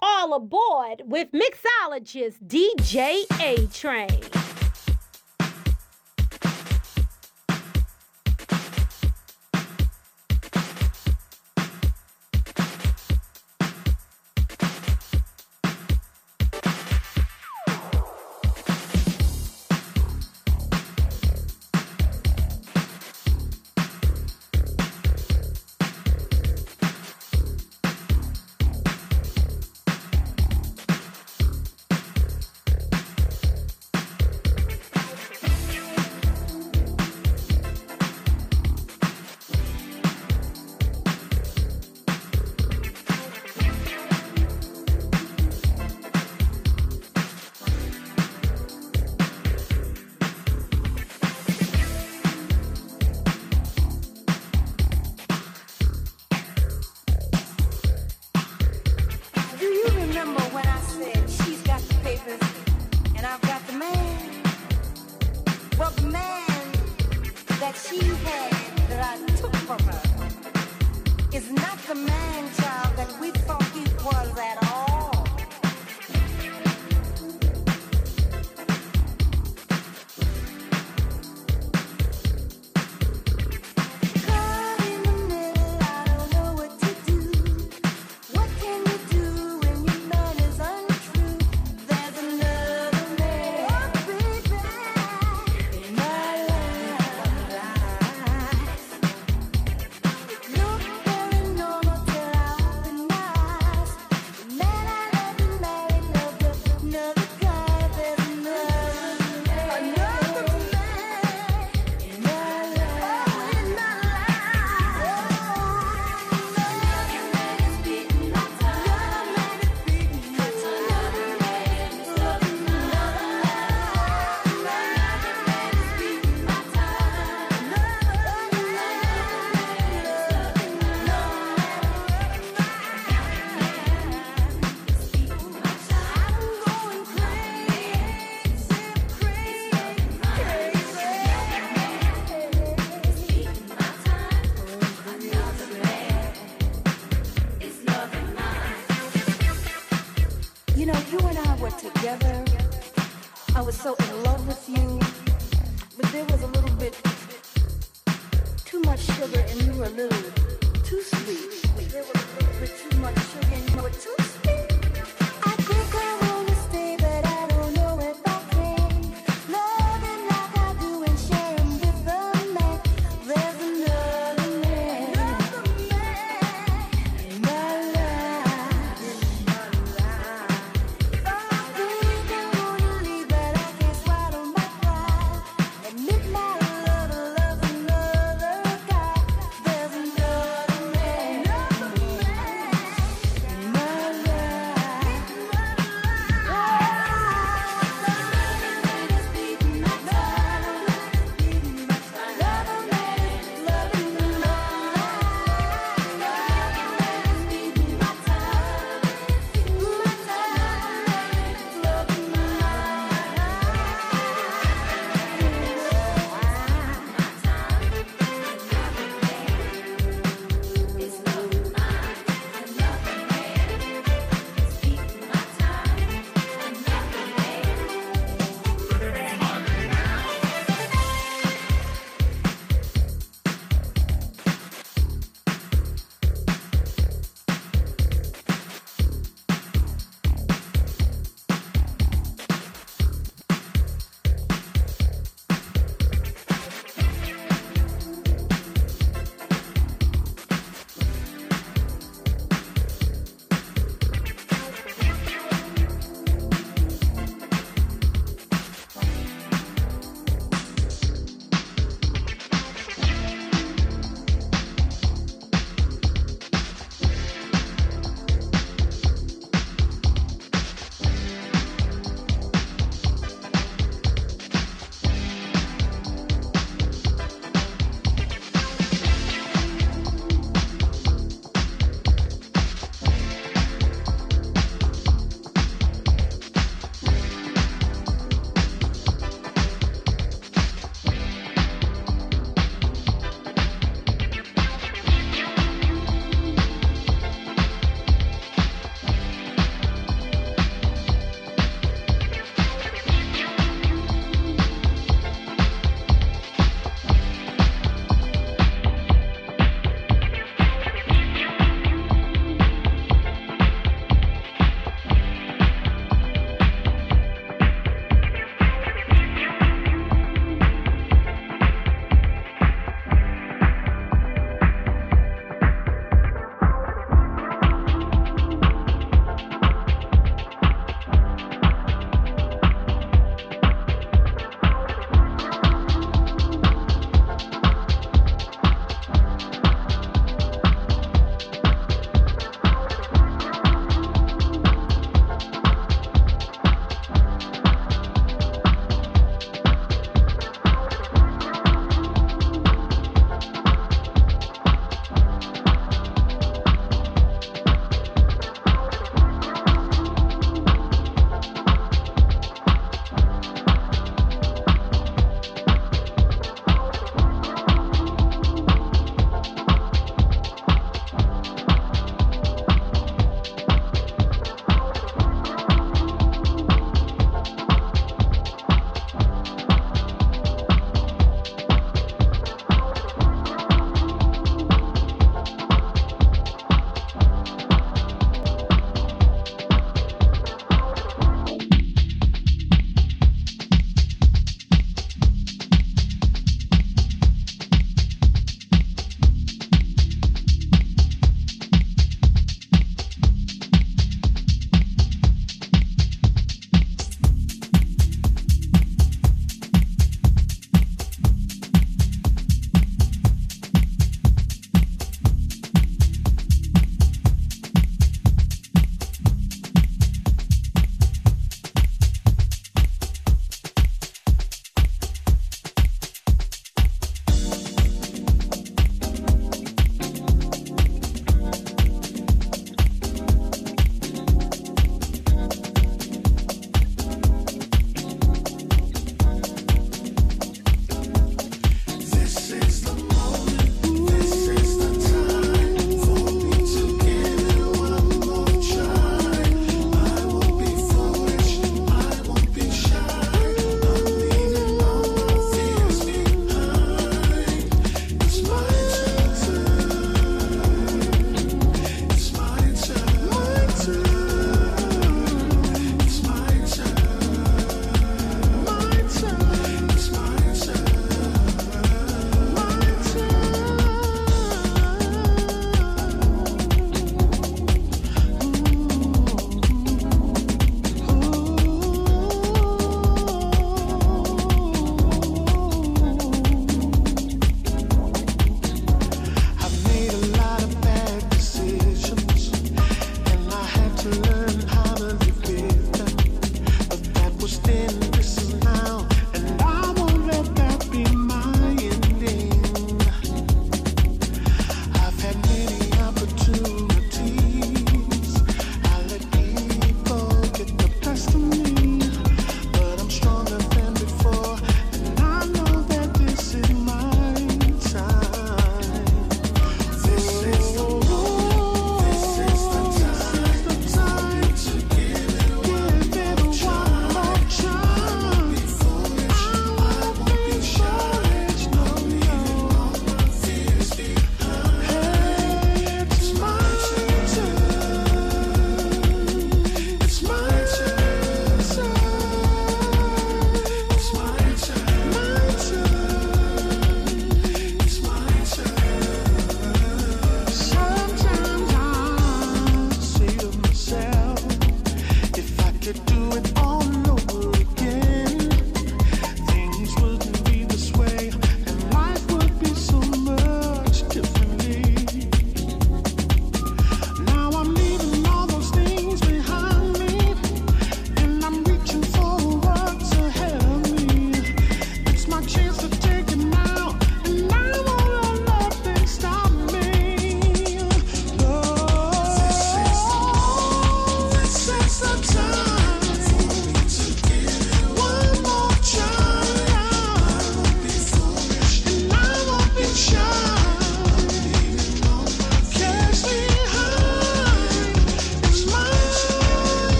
All aboard with mixologist DJ A Train.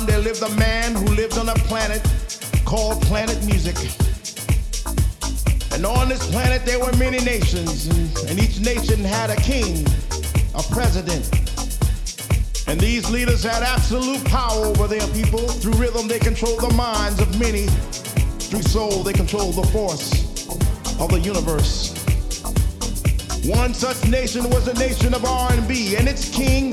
Time, there lived a man who lived on a planet called Planet Music. And on this planet, there were many nations, and, each nation had a king, a president. And these leaders had absolute power over their people. Through rhythm, they controlled the minds of many. Through soul, they controlled the force of the universe. One such nation was the nation of R&B, and its king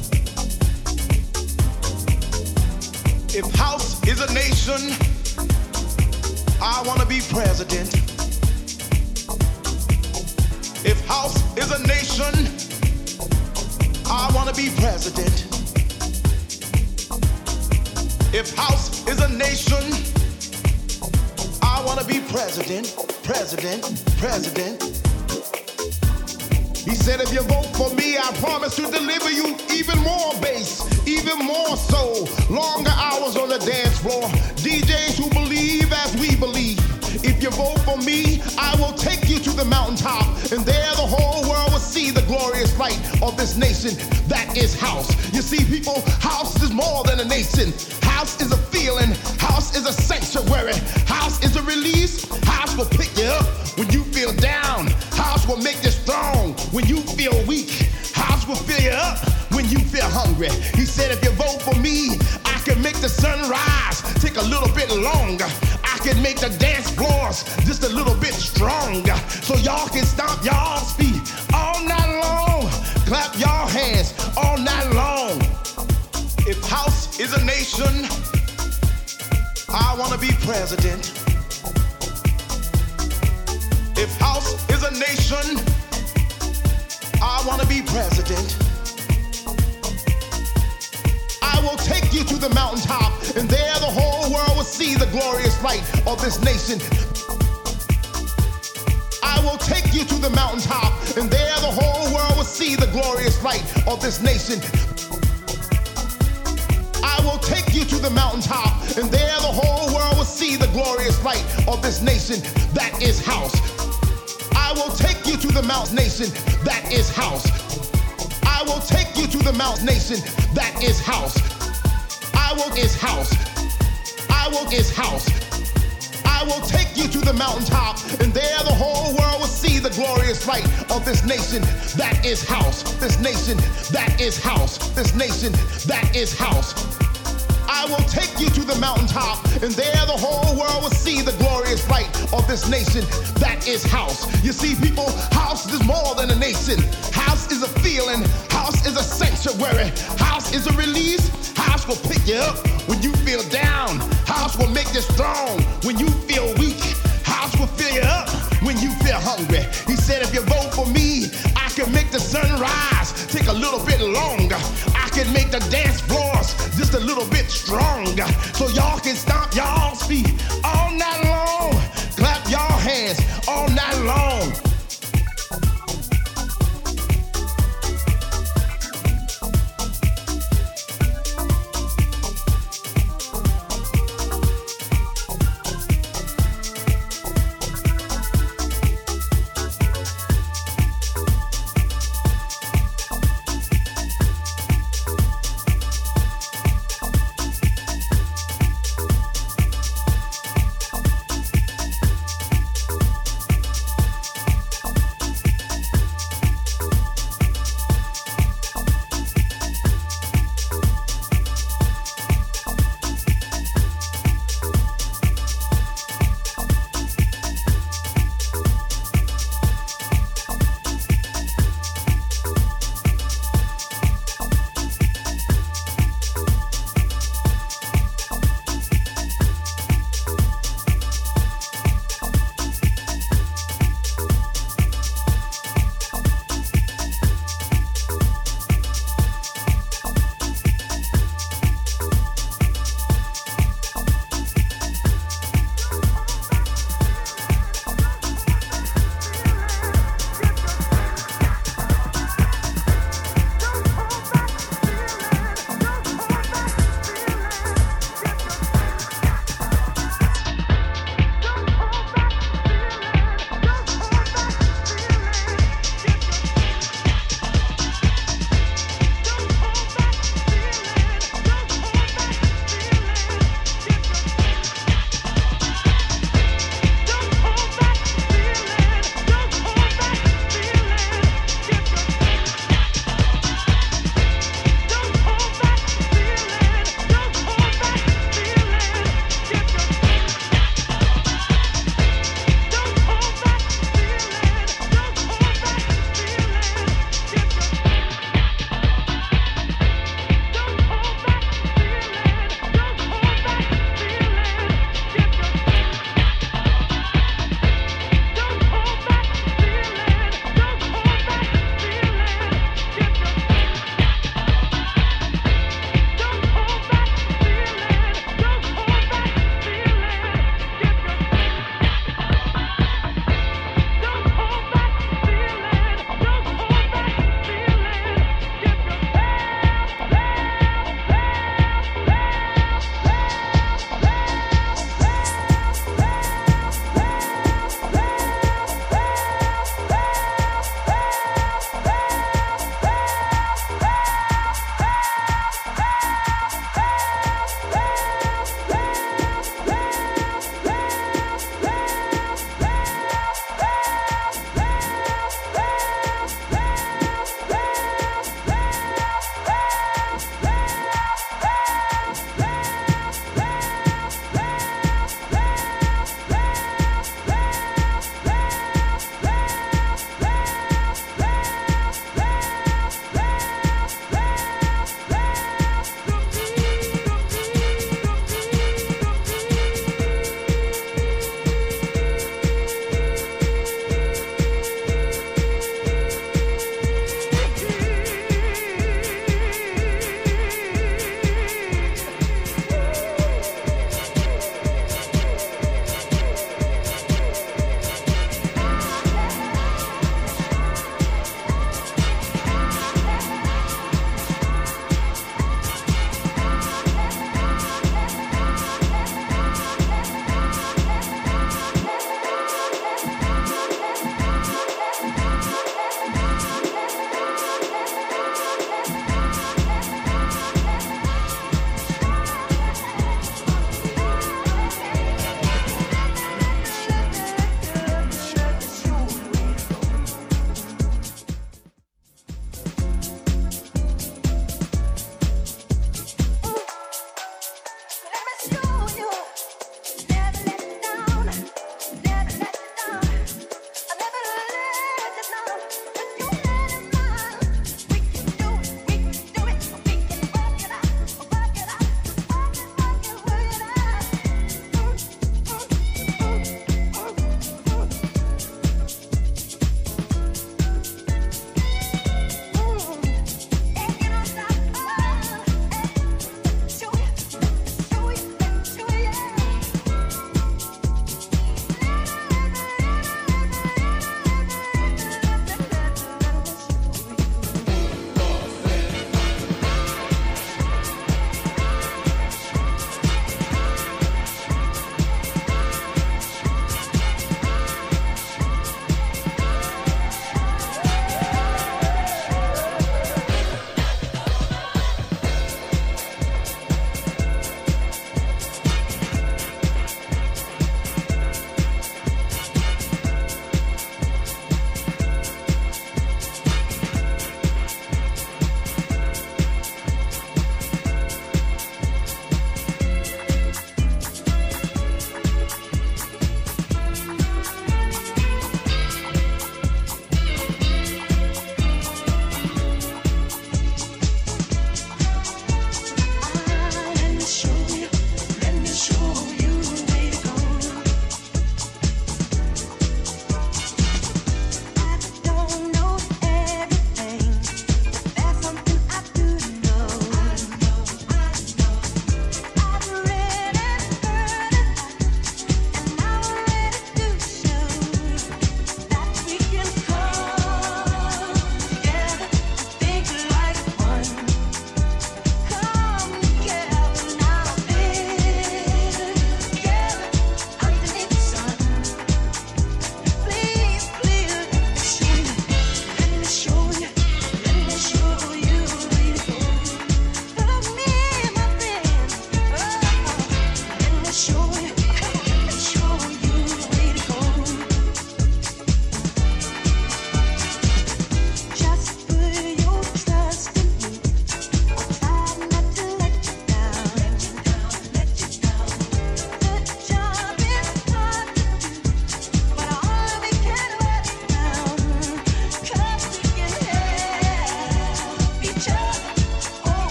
If house is a nation, I want to be president. If house is a nation, I want to be president. If house is a nation, I want to be president, president, president. He said, if you vote for me, I promise to deliver you even more bass, even more soul. Longer on the dance floor. DJs who believe as we believe. If you vote for me, I will take you to the mountaintop, and there the whole world will see the glorious light of this nation that is house. You see, people, I can make the dance mountain nation that is house. I will take you to the mountain nation that is house. I will is house. I will is house. I will take you to the mountaintop, and there the whole world will see the glorious light of this nation that is house. This nation that is house. This nation that is house. I will take you to the mountaintop, and there the whole world will see the glorious light of this nation that is house. You see, people, house is more than a nation. House is a feeling, house is a sanctuary, house is a release, house will pick you up when you feel down, house will make you strong when you feel weak, house will fill you up when you feel hungry. He said, if you vote for me, I can make the sun rise, take a little bit longer. Can make the dance floors just a little bit stronger. So y'all can stomp y'all's feet all night long. Clap y'all hands all night long.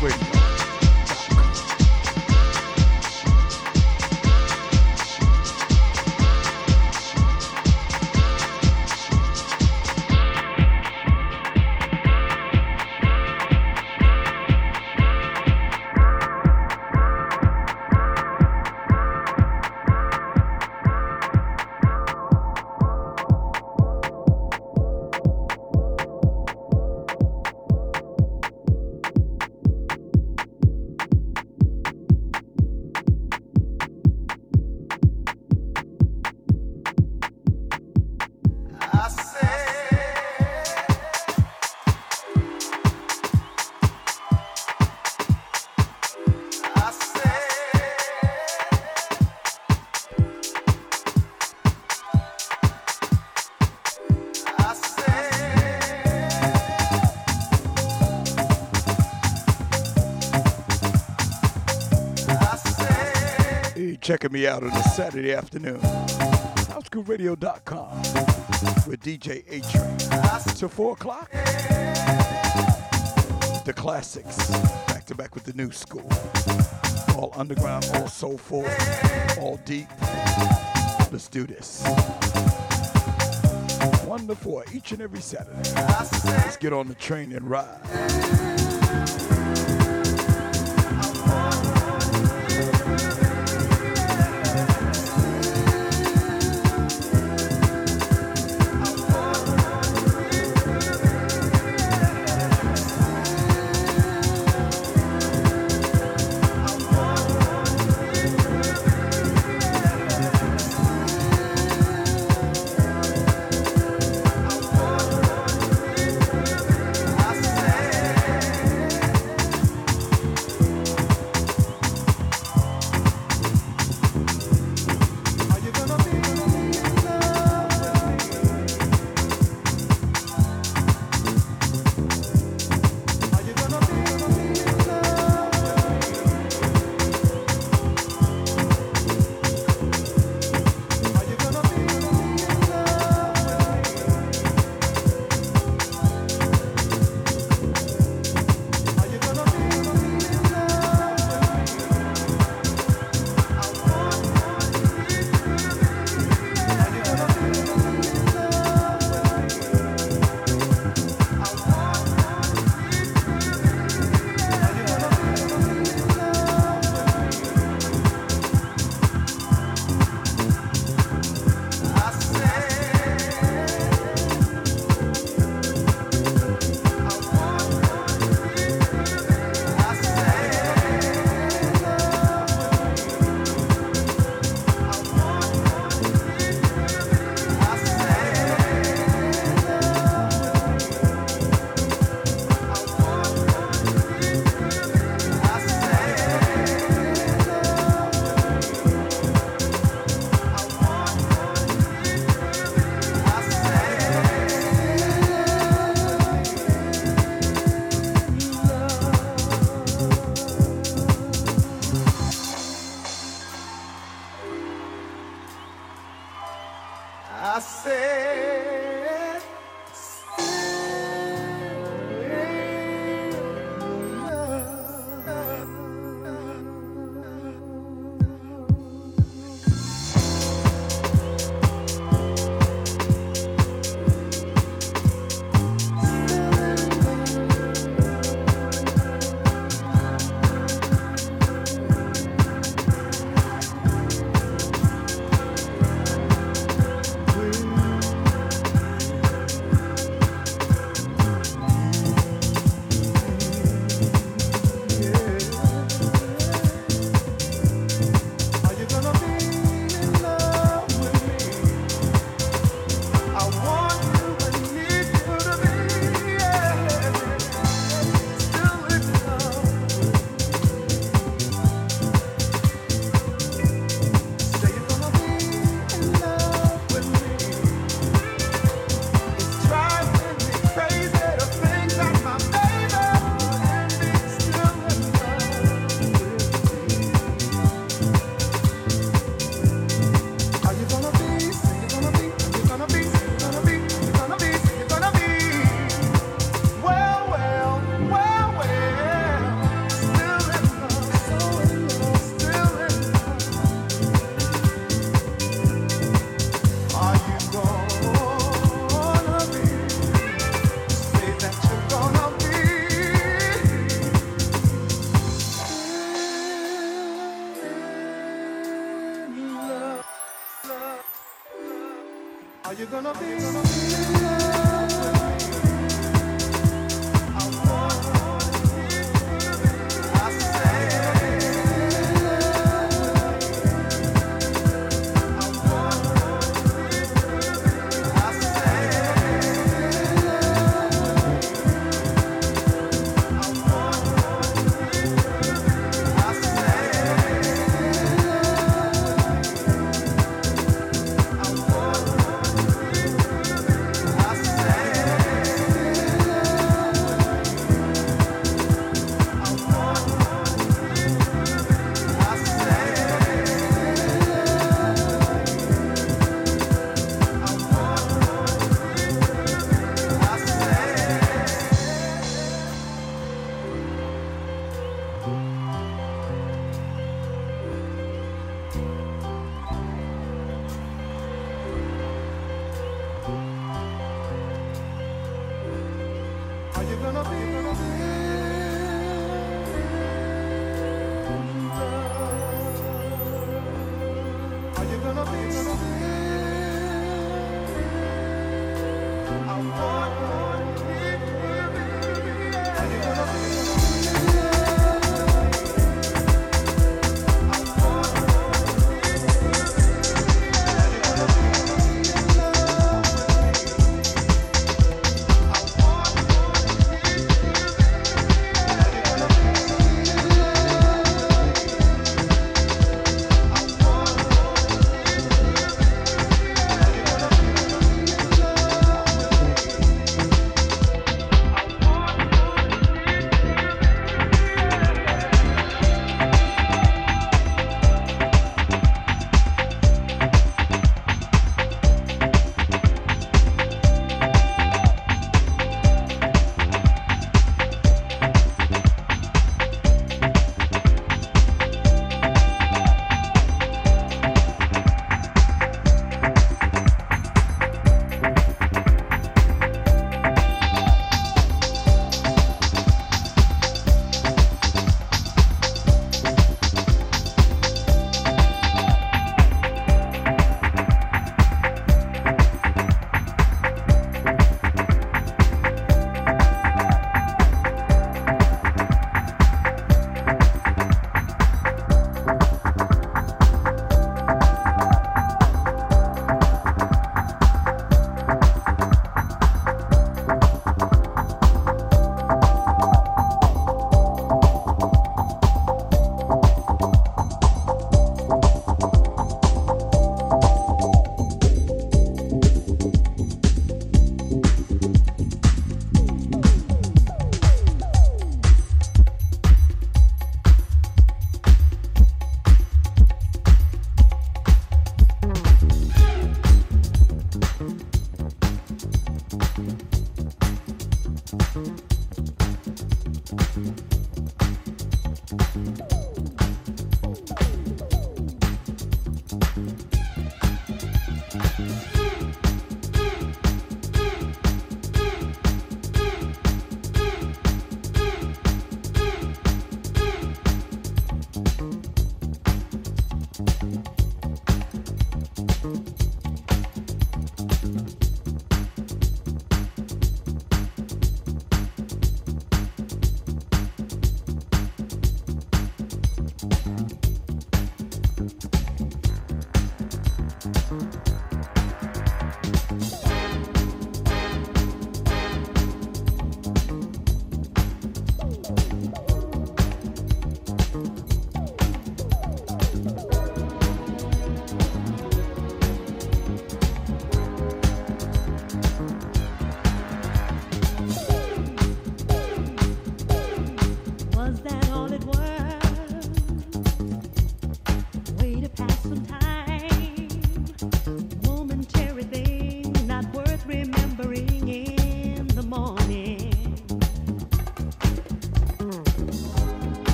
quick. Checking me out on a Saturday afternoon. HouseGrooveradio.com with DJ A Train. Till 4 o'clock. The classics. Back to back with the new school. All underground, all soulful, all deep. Let's do this. One to four each and every Saturday. Let's get on the train and ride.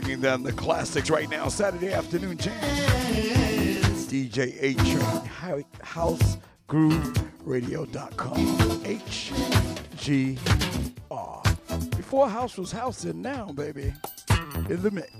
Breaking down the classics right now, Saturday afternoon jam. DJ A Train, HouseGrooveRadio.com. H G R. Before house was house, and now, baby, in the mix.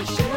I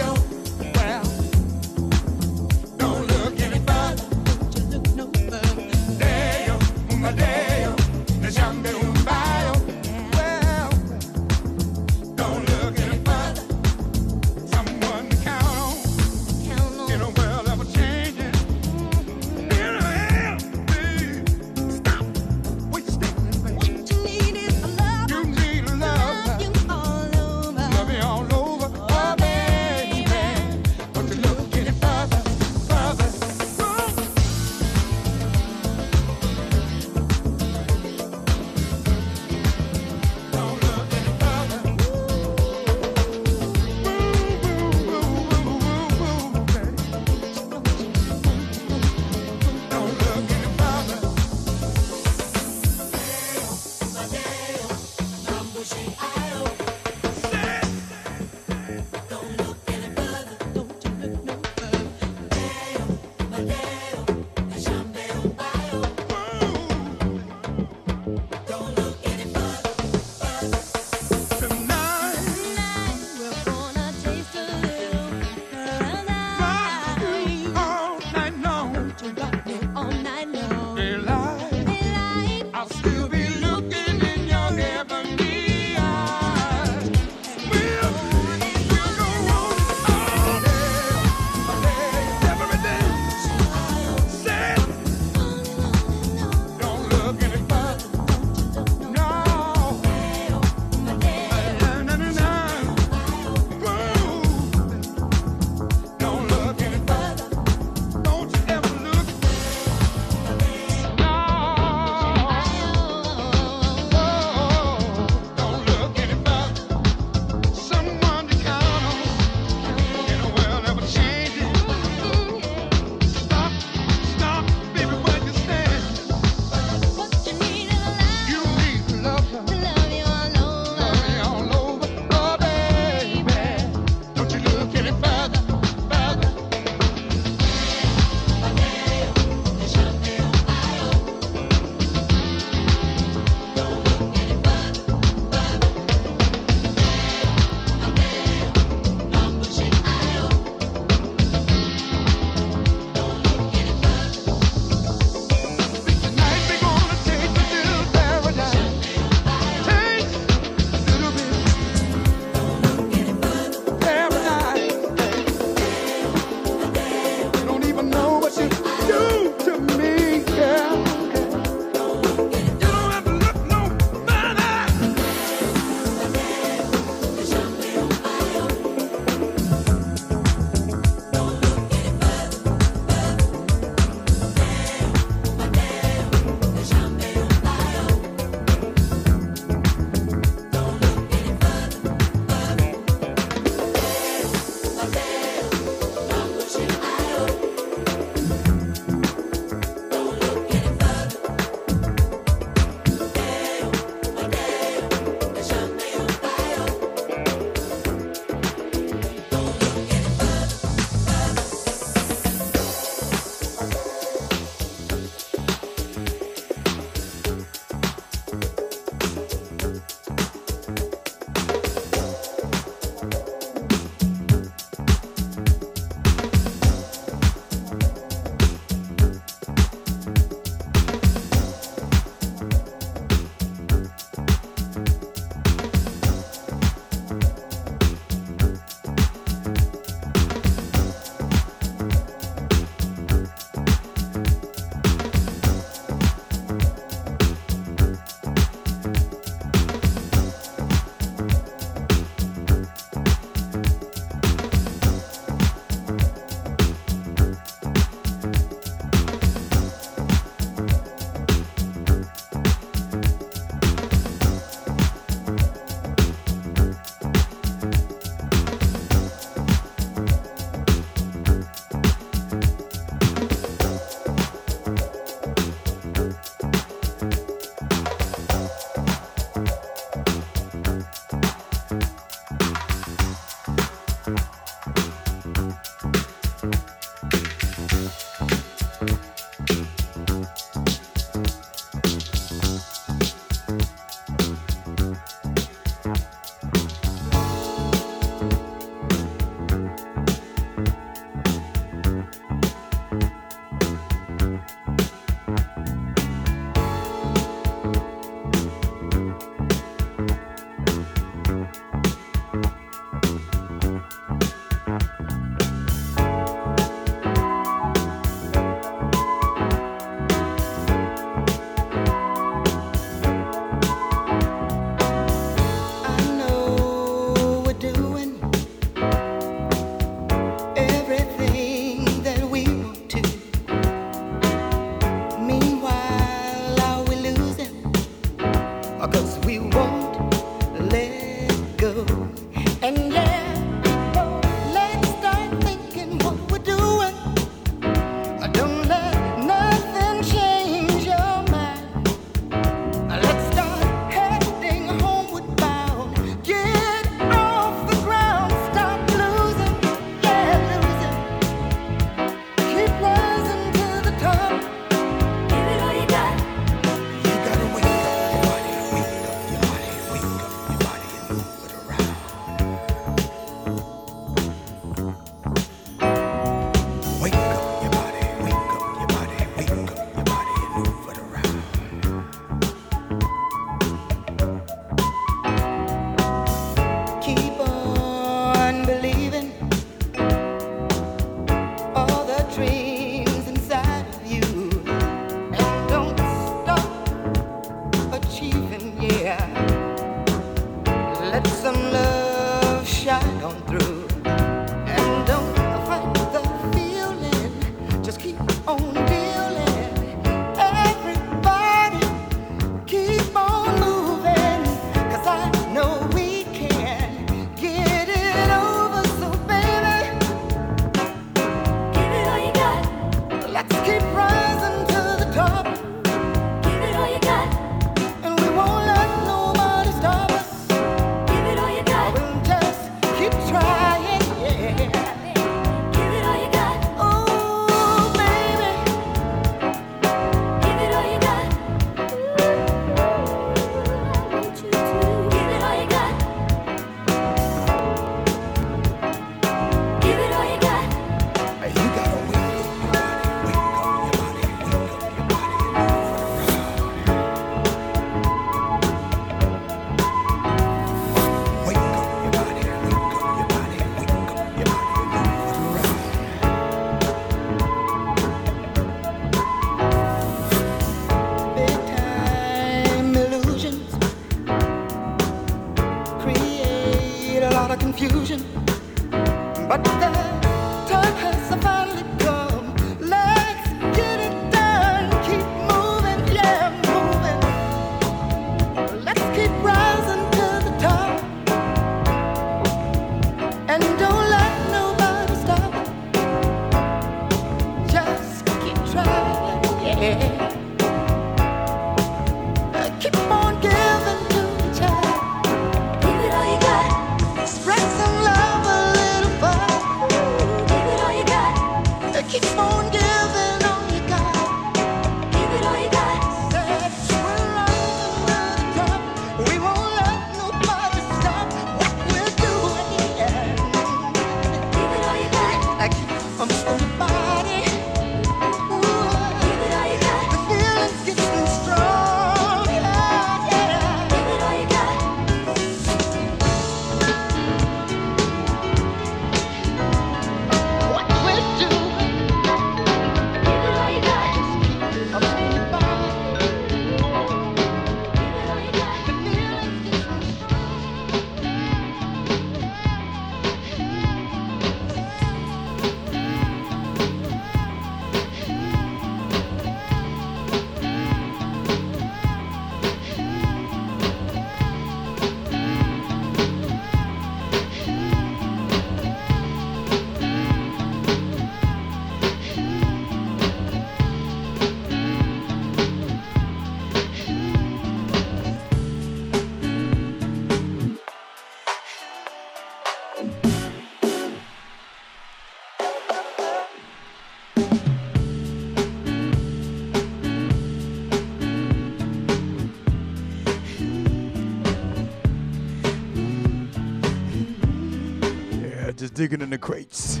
digging in the crates.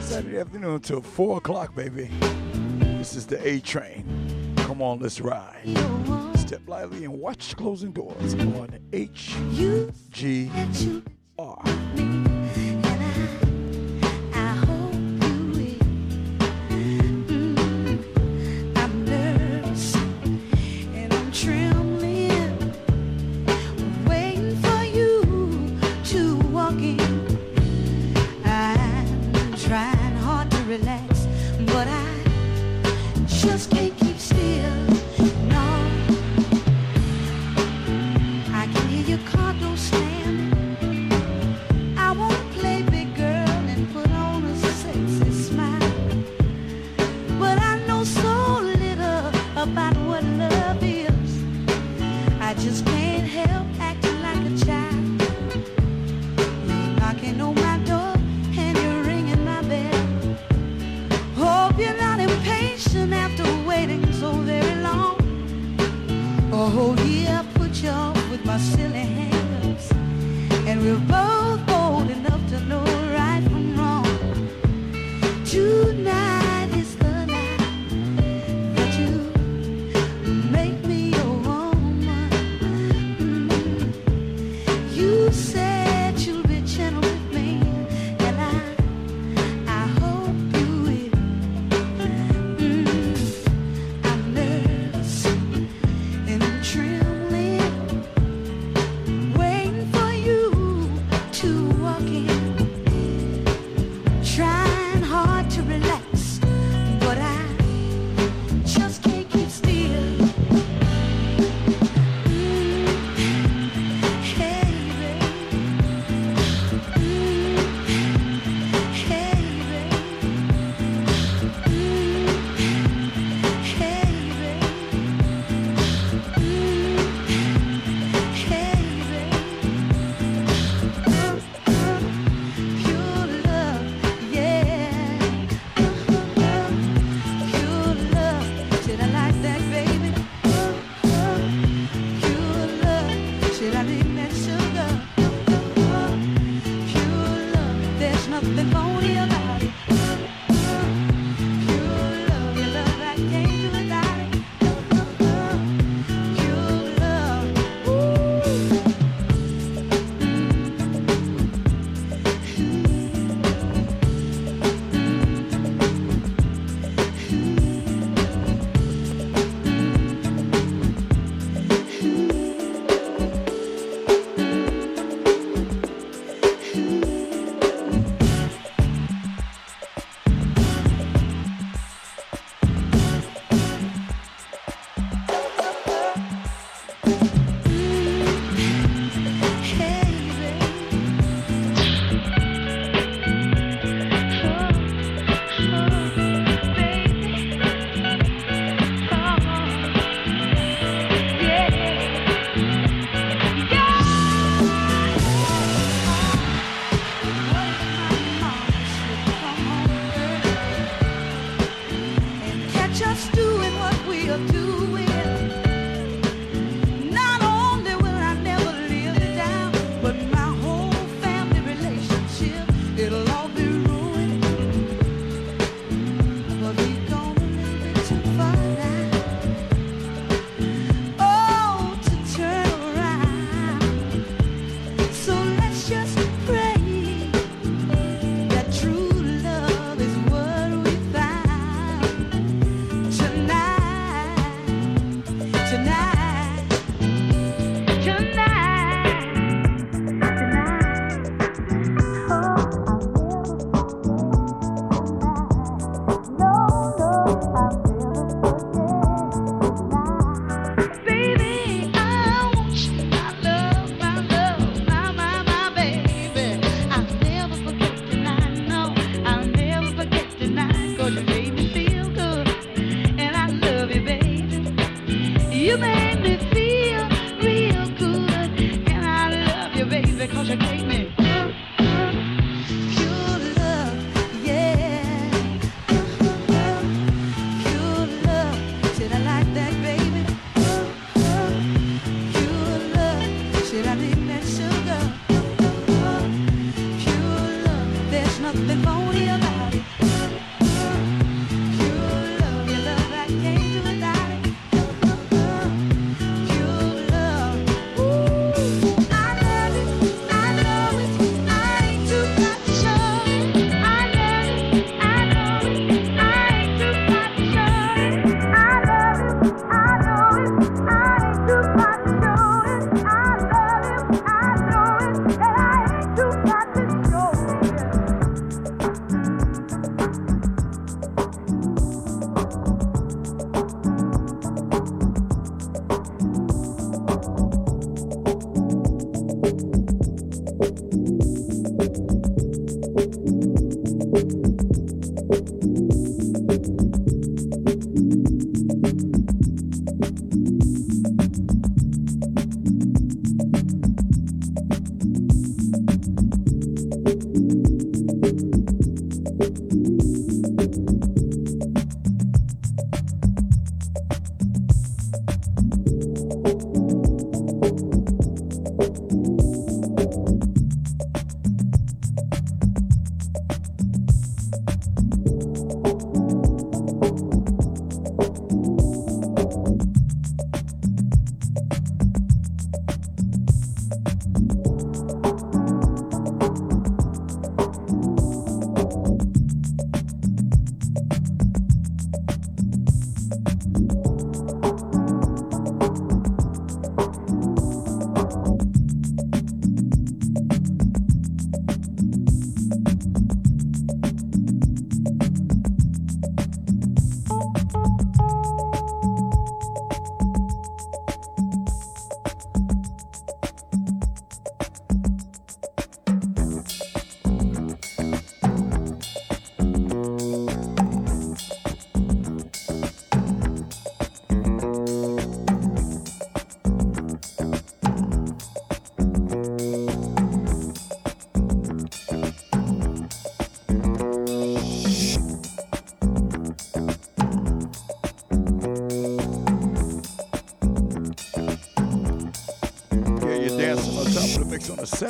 Saturday afternoon until 4 o'clock, baby. This is the A train. Come on, let's ride. Step lightly and watch closing doors on HGR.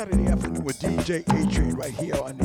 Saturday afternoon with DJ A Train right here on the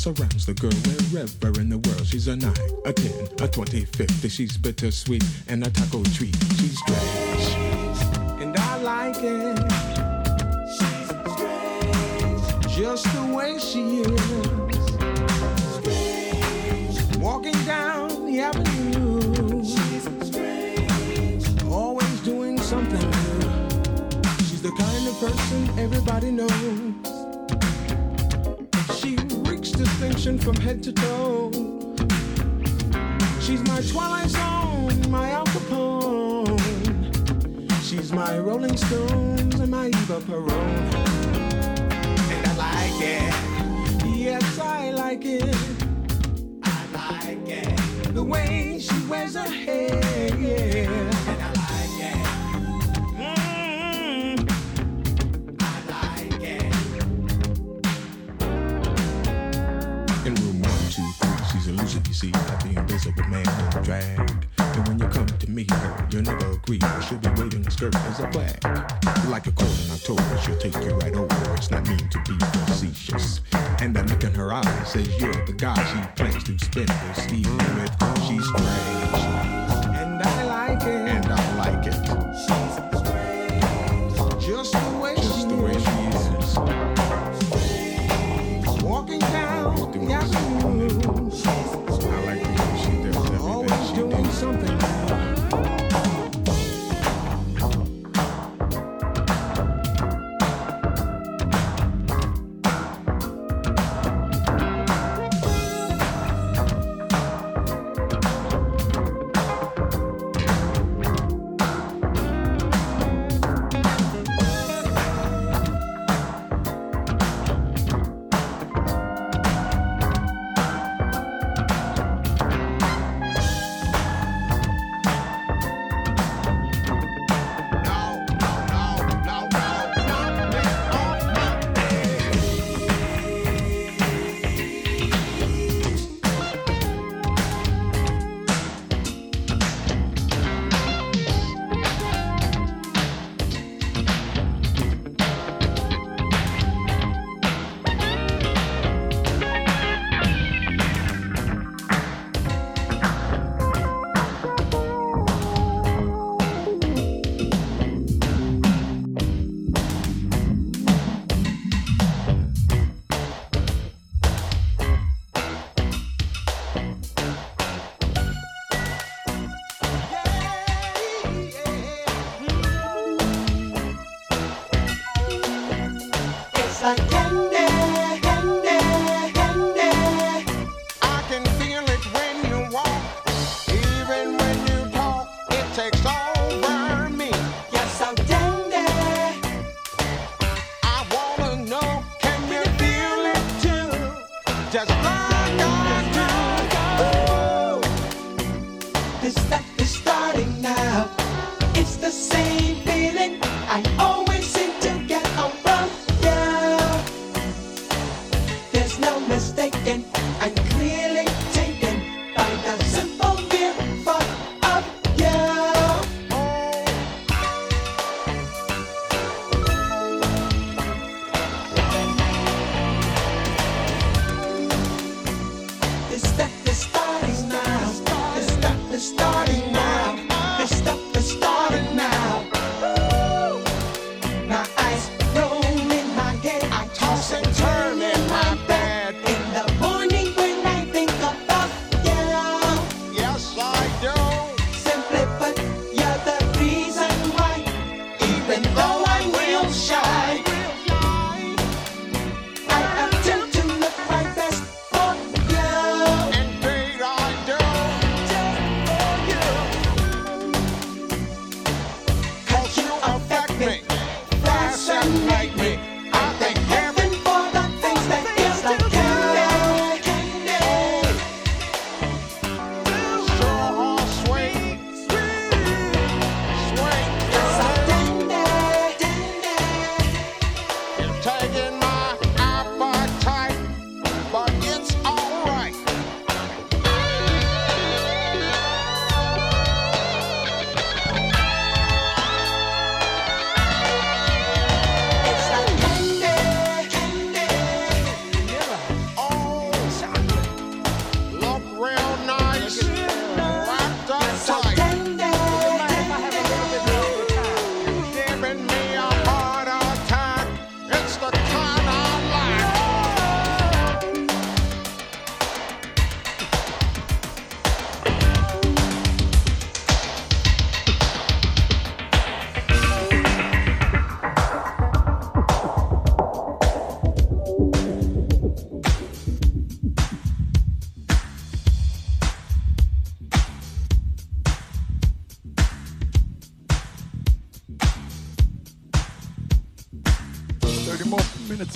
surrounds the girl wherever in the world. She's a 9, a 10, a twenty, fifty. She's bittersweet and a taco treat. She's great. extenders.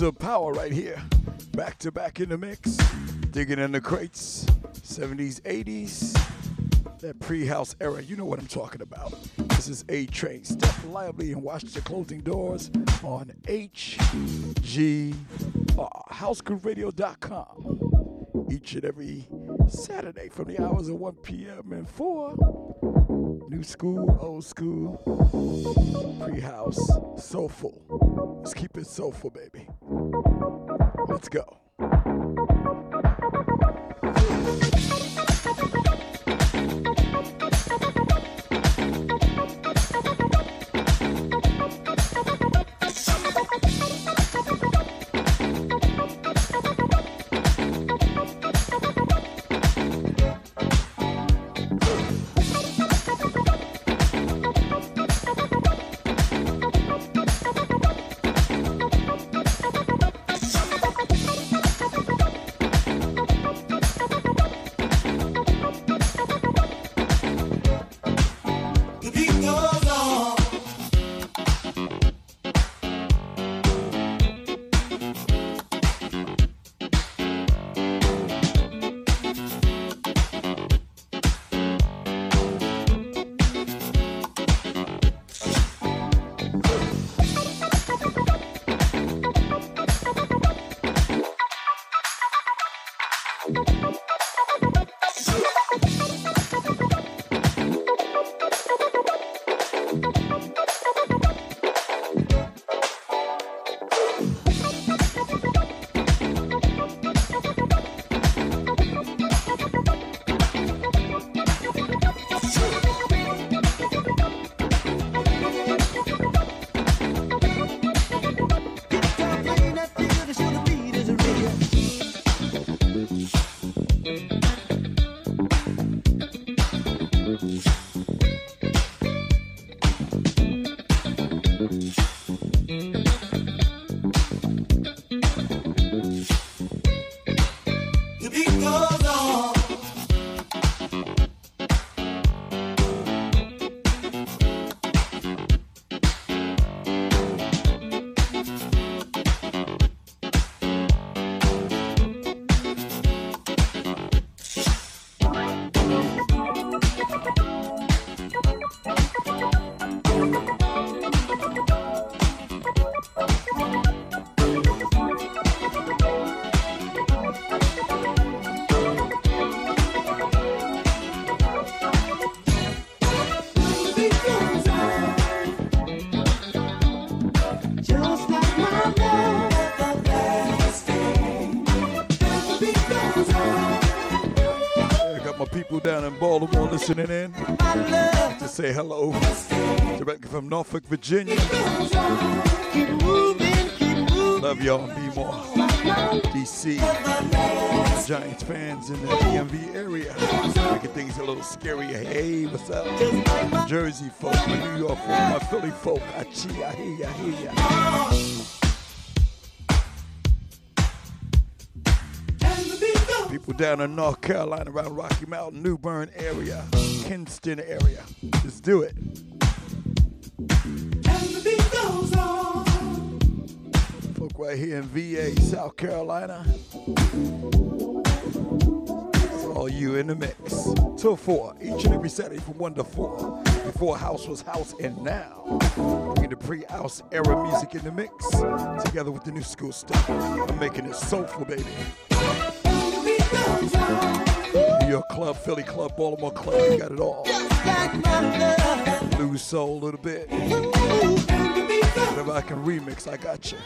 Of power right here. Back to back in the mix. Digging in the crates. 70s, 80s. That pre-house era. You know what I'm talking about. This is A Train. Step lively and watch the closing doors on HGR. HouseGrooveRadio.com. Each and every Saturday from the hours of 1 p.m. and 4. New school, old school, pre-house, soulful. Let's keep it soulful, baby. Let's go. Listening in to say hello. Directly from Norfolk, Virginia. Love y'all. Be more. DC. Giants fans in the DMV area. Making things a little scary. Hey, what's up? Jersey folk, New York folk, my Philly folk. I chi, I hear ya, I hear ya. Down in North Carolina, around Rocky Mountain, New Bern area, Kinston area. Let's do it. and the beat goes on. Folk right here in VA, South Carolina. It's all you in the mix. Till four, each and every Saturday from one to four. Before house was house, and now we bringing the pre-house era music in the mix, together with the new school stuff. I'm making it soulful, baby. New York club, Philly club, Baltimore club, you got it all. Blues soul, a little bit. Whatever I can remix, I got you.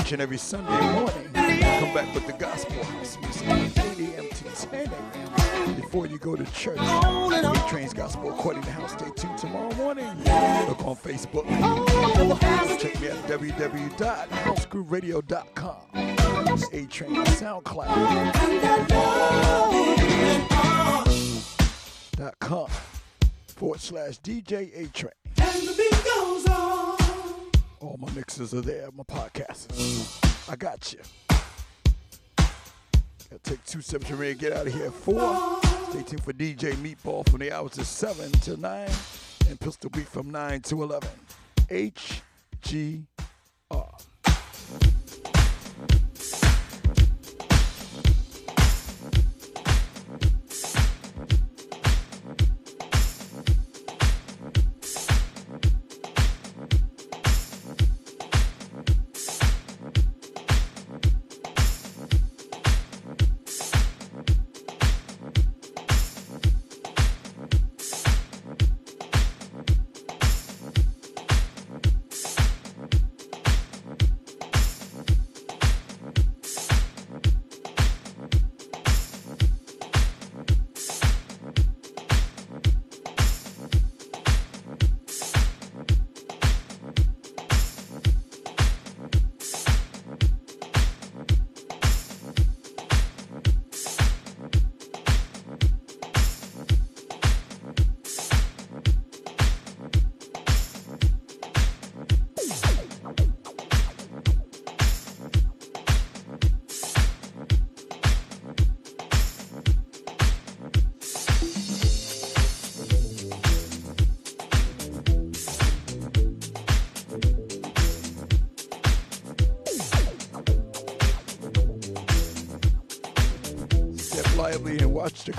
Each and every Sunday morning, come back with the gospel house music, 8 a.m. to 10 a.m. Before you go to church, A Train's Gospel according to house. Stay tuned tomorrow morning. Look on Facebook. Check me at www.housegrooveradio.com. A Train SoundCloud. Dot com forward slash DJ A Train. And the beat goes on. All my mixes are there, my podcasts. I got you. Gotta take two steps from here, get out of here at four. Stay tuned for DJ Meatball from the hours of seven to nine, and Pistol Beat from nine to eleven. HGR. Step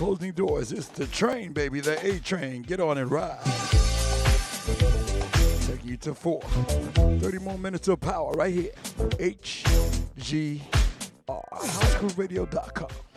closing doors. It's the train, baby, the A train. Get on and ride. Taking you to four. 30 more minutes of power right here. HGR. HouseGrooveRadio.com.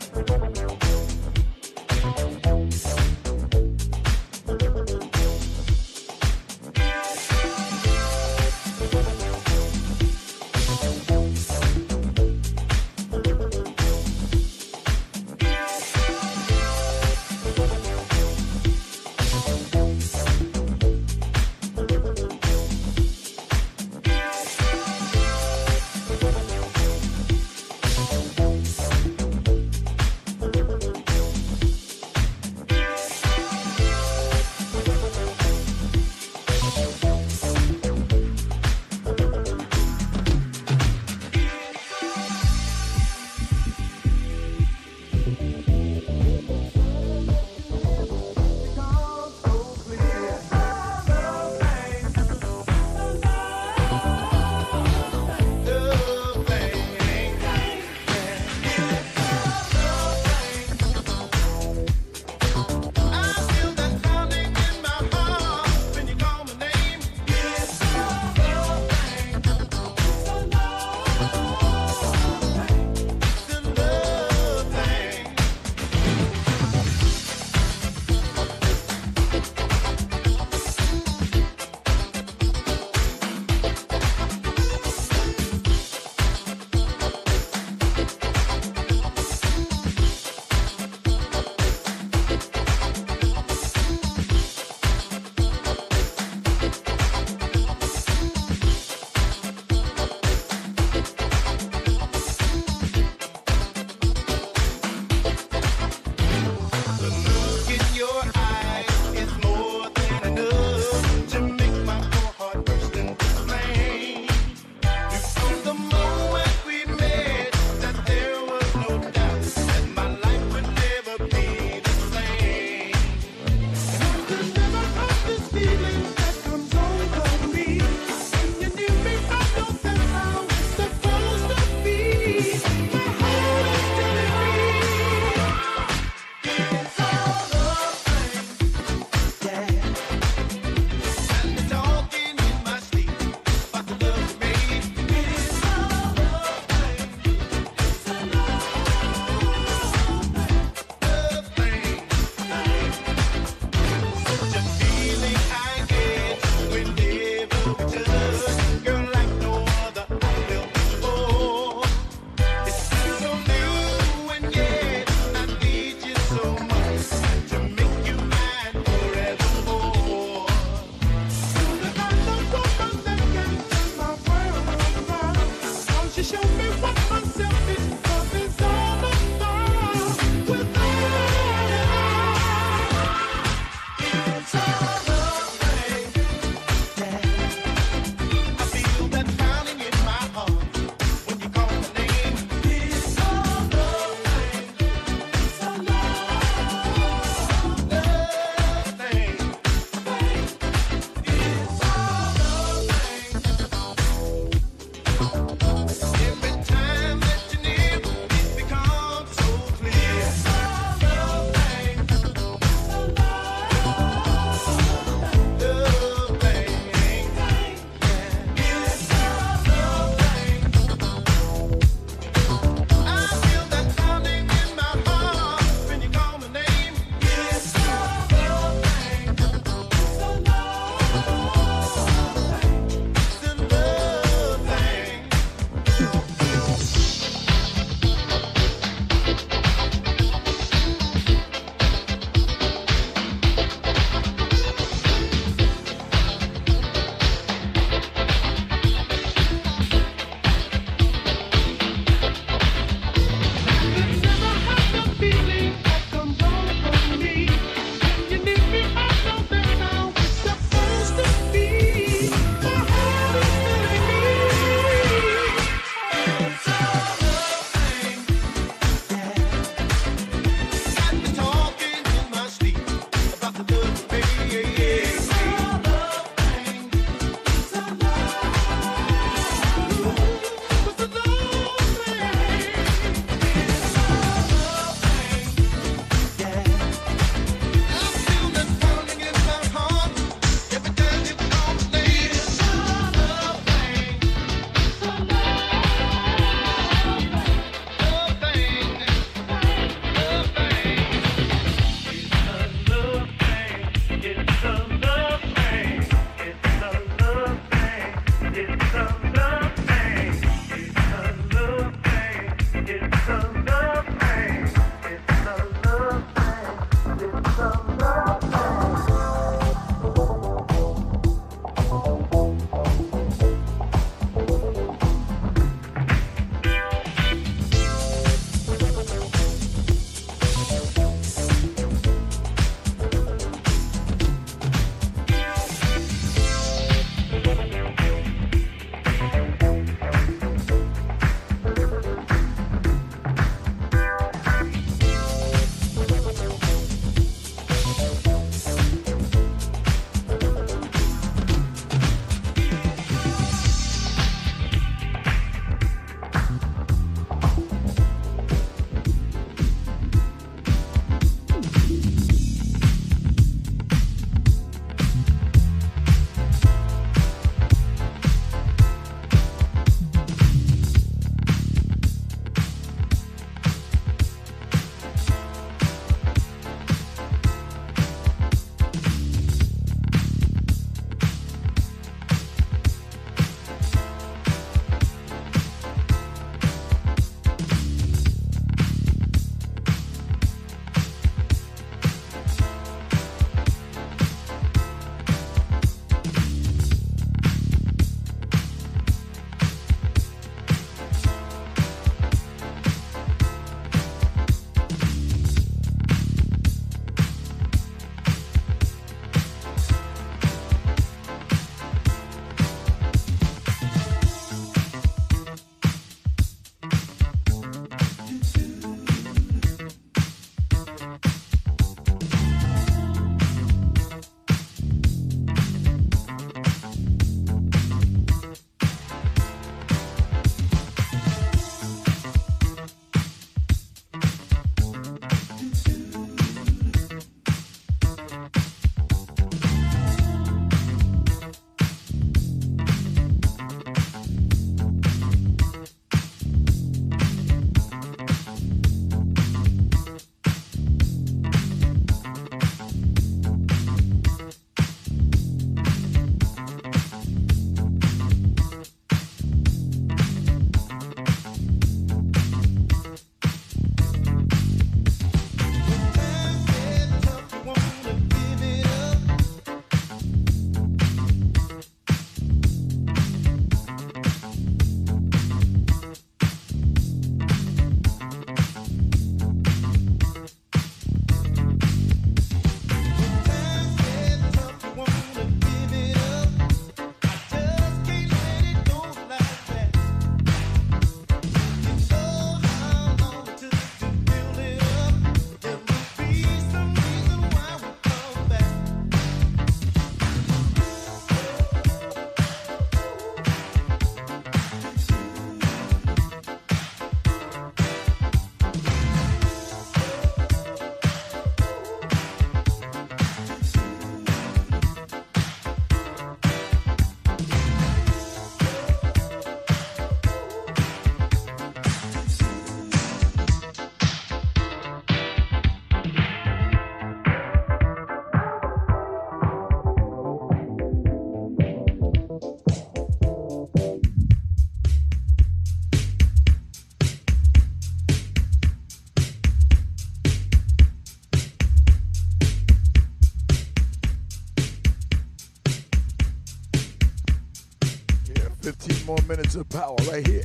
of power right here.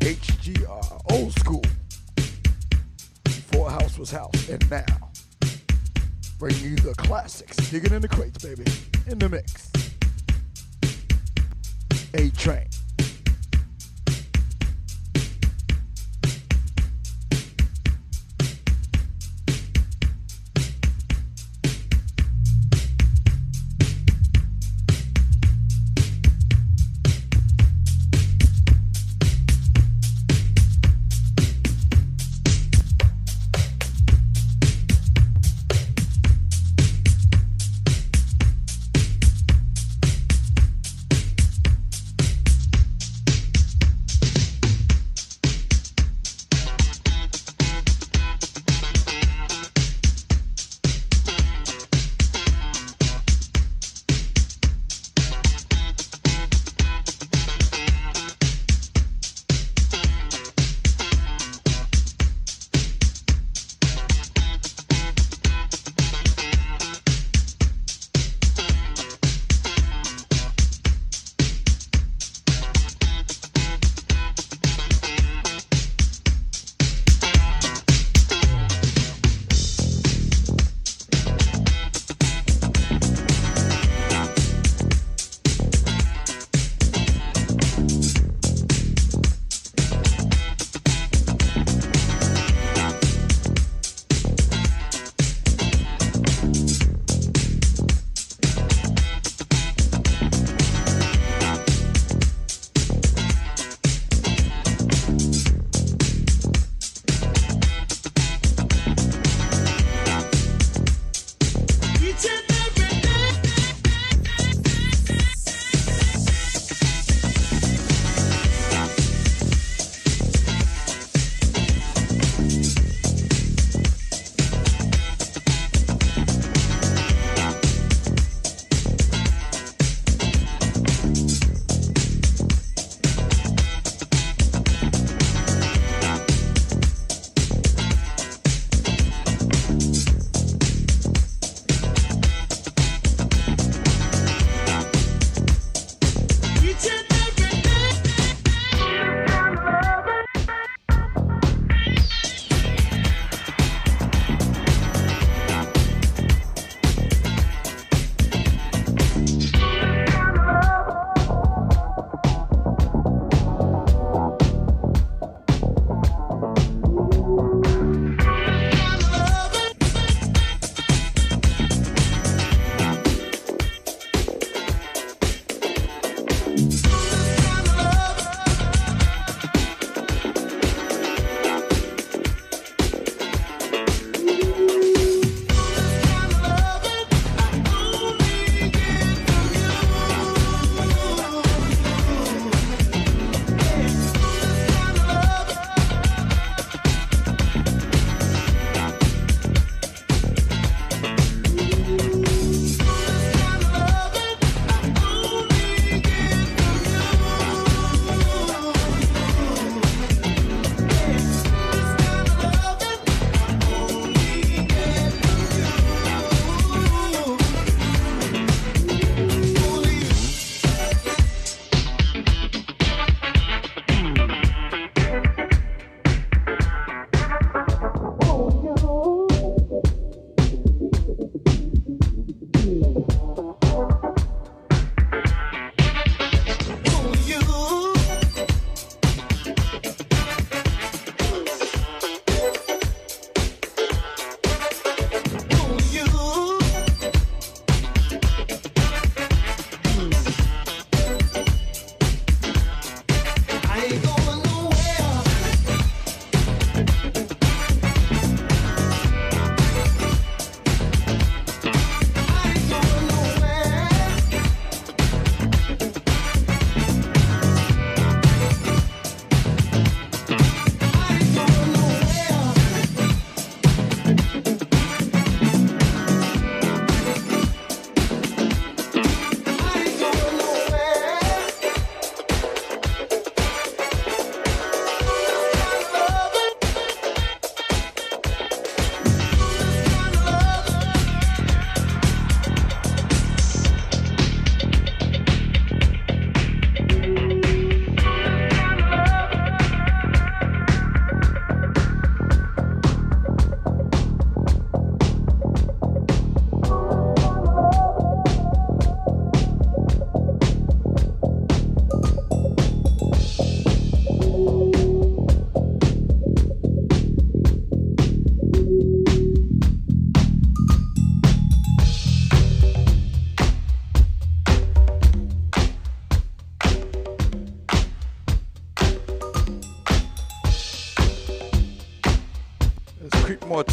HGR, old school. Before house was house, and now bringing you the classics. Digging in the crates, baby, in the mix. A Train.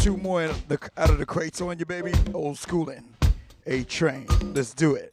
two more out of the crates on you, baby. Old schooling. A train. Let's do it.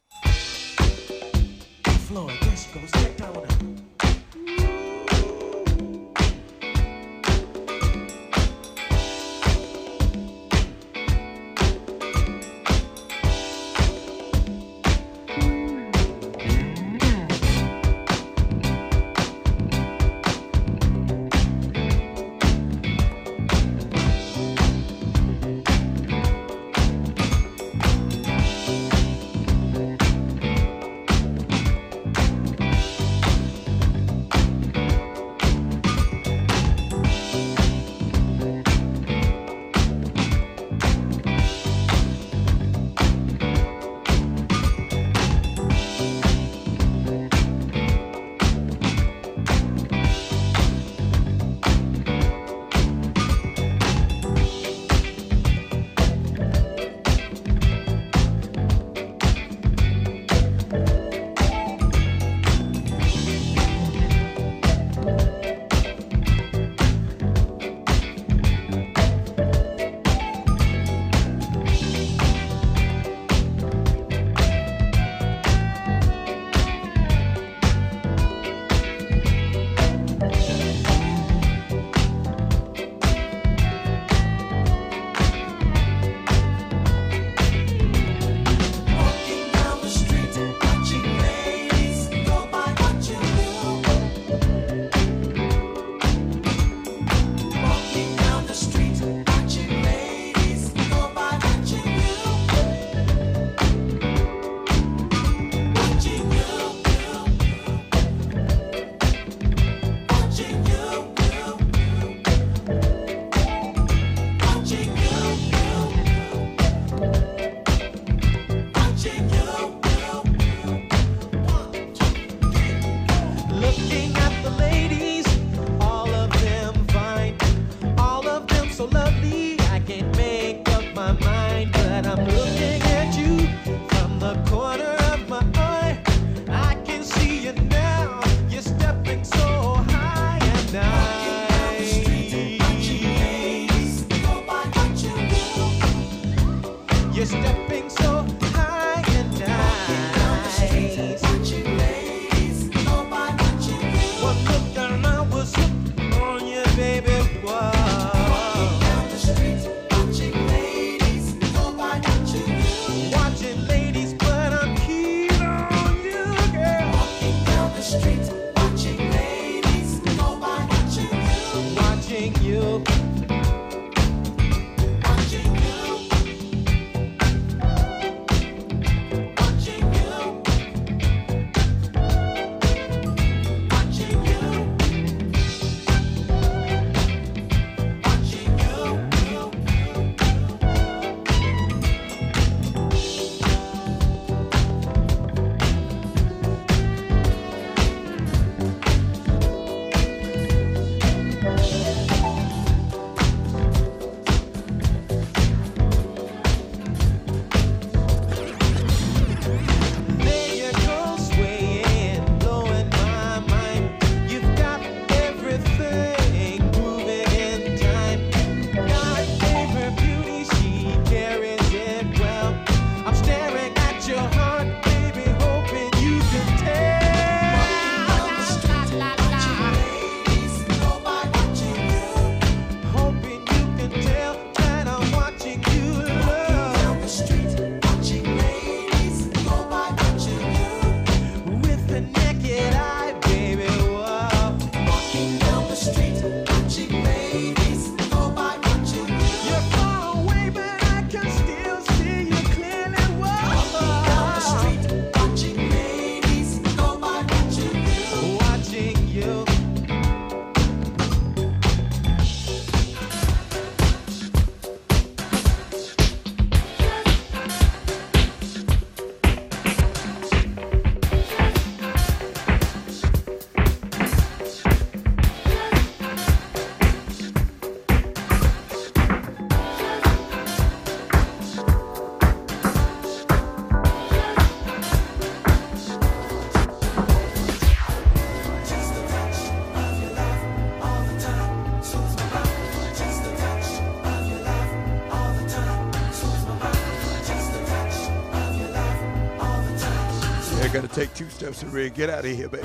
Steps get out of here, baby.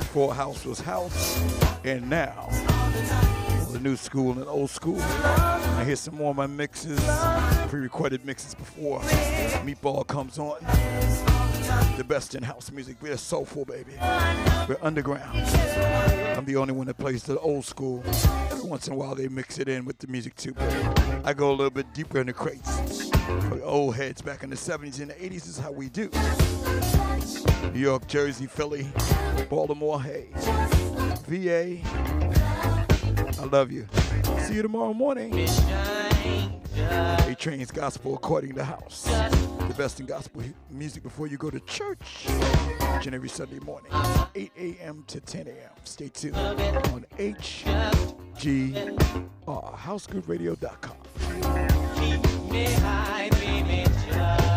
Before house was house, and now the new school and old school. I hear some more of my mixes, pre-recorded mixes before Meatball comes on. The best in house music. We're soulful, baby. We're underground. I'm the only one that plays the old school. Every once in a while they mix it in with the music too, baby. I go a little bit deeper in the crates. Old heads back in the 70s and the 80s is how we do. New York, Jersey, Philly, Baltimore, hey. VA. I love you. See you tomorrow morning. A Train's Gospel According to House. The best in gospel music before you go to church. Each and every Sunday morning, 8 a.m. to 10 a.m. Stay tuned on HGR, HouseGrooveRadio.com. me high, just